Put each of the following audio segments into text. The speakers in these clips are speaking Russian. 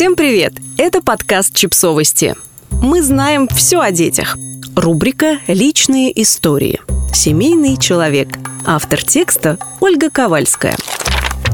Всем привет! Это подкаст «Чипсовости». Мы знаем все о детях. Рубрика «Личные истории». Семейный человек. Автор текста Ольга Ковальская.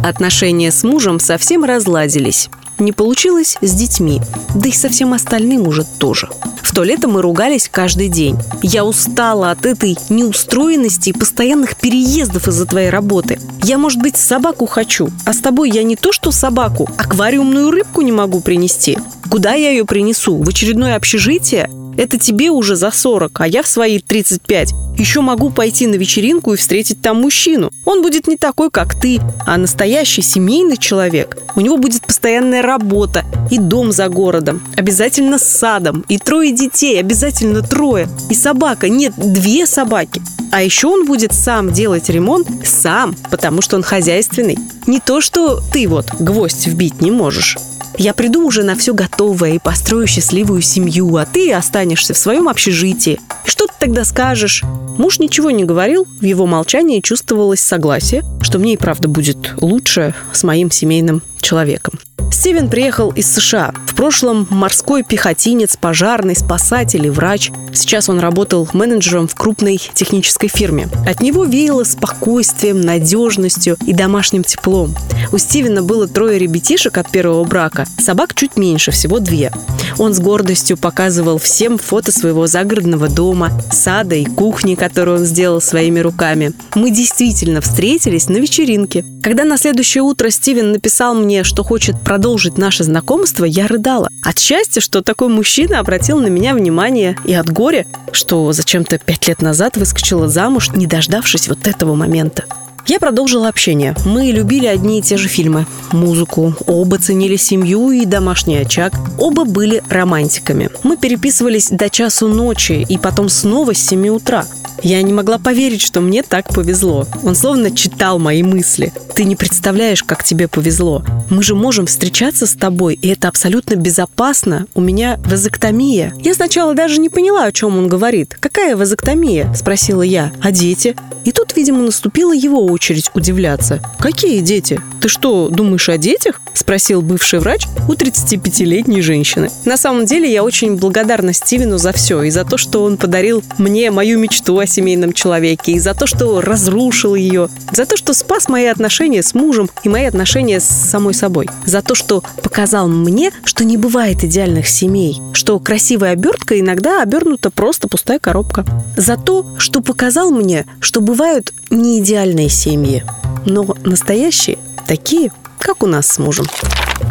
Отношения с мужем совсем разладились. Не получилось с детьми, да и со всем остальным уже тоже. В то мы ругались каждый день. Я устала от этой неустроенности и постоянных переездов из-за твоей работы. Я, может быть, собаку хочу, а с тобой я не то что собаку, аквариумную рыбку не могу принести. Куда я ее принесу? В очередное общежитие? Это тебе уже за 40, а я в свои 35. Еще могу пойти на вечеринку и встретить там мужчину. Он будет не такой, как ты, а настоящий семейный человек. У него будет постоянная работа и дом за городом. Обязательно с садом. И трое детей, обязательно трое. И собака, нет, две собаки. А еще он будет сам делать ремонт, сам, потому что он хозяйственный. Не то, что ты вот гвоздь вбить не можешь. Я приду уже на все готовое и построю счастливую семью, а ты останешься в своем общежитии. Что ты тогда скажешь? Муж ничего не говорил, в его молчании чувствовалось согласие, что мне и правда будет лучше с моим семейным человеком. Стивен приехал из США. В прошлом морской пехотинец, пожарный, спасатель и врач. Сейчас он работал менеджером в крупной технической фирме. От него веяло спокойствием, надежностью и домашним теплом. У Стивена было трое ребятишек от первого брака, собак чуть меньше, всего две. Он с гордостью показывал всем фото своего загородного дома, сада и кухни, которую он сделал своими руками. Мы действительно встретились на вечеринке. Когда на следующее утро Стивен написал мне, что хочет продолжить наше знакомство, я рыдала. От счастья, что такой мужчина обратил на меня внимание, и от горя, что зачем-то пять лет назад выскочила замуж, не дождавшись вот этого момента. Я продолжила общение. Мы любили одни и те же фильмы, музыку, оба ценили семью и домашний очаг, оба были романтиками. Мы переписывались до часу ночи и потом снова с 7 утра. Я не могла поверить, что мне так повезло. Он словно читал мои мысли. Ты не представляешь, как тебе повезло. Мы же можем встречаться с тобой, и это абсолютно безопасно. У меня вазоктомия. Я сначала даже не поняла, о чем он говорит. Какая вазоктомия? Спросила я. А дети? И тут, видимо, наступила его очередь удивляться. Какие дети? Ты что, думаешь о детях? Спросил бывший врач у 35-летней женщины. На самом деле я очень благодарна Стивену за все. И за то, что он подарил мне мою мечту о семейном человеке. И за то, что разрушил ее. За то, что спас мои отношения с мужем и мои отношения с самой собой. За то, что показал мне, что не бывает идеальных семей. Что красивая обертка иногда обернута просто пустая коробка. За то, что показал мне, что бывают не идеальные семьи, но настоящие такие, как у нас с мужем.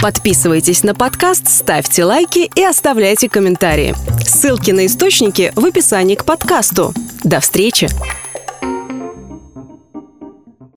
Подписывайтесь на подкаст, ставьте лайки и оставляйте комментарии. Ссылки на источники в описании к подкасту. До встречи!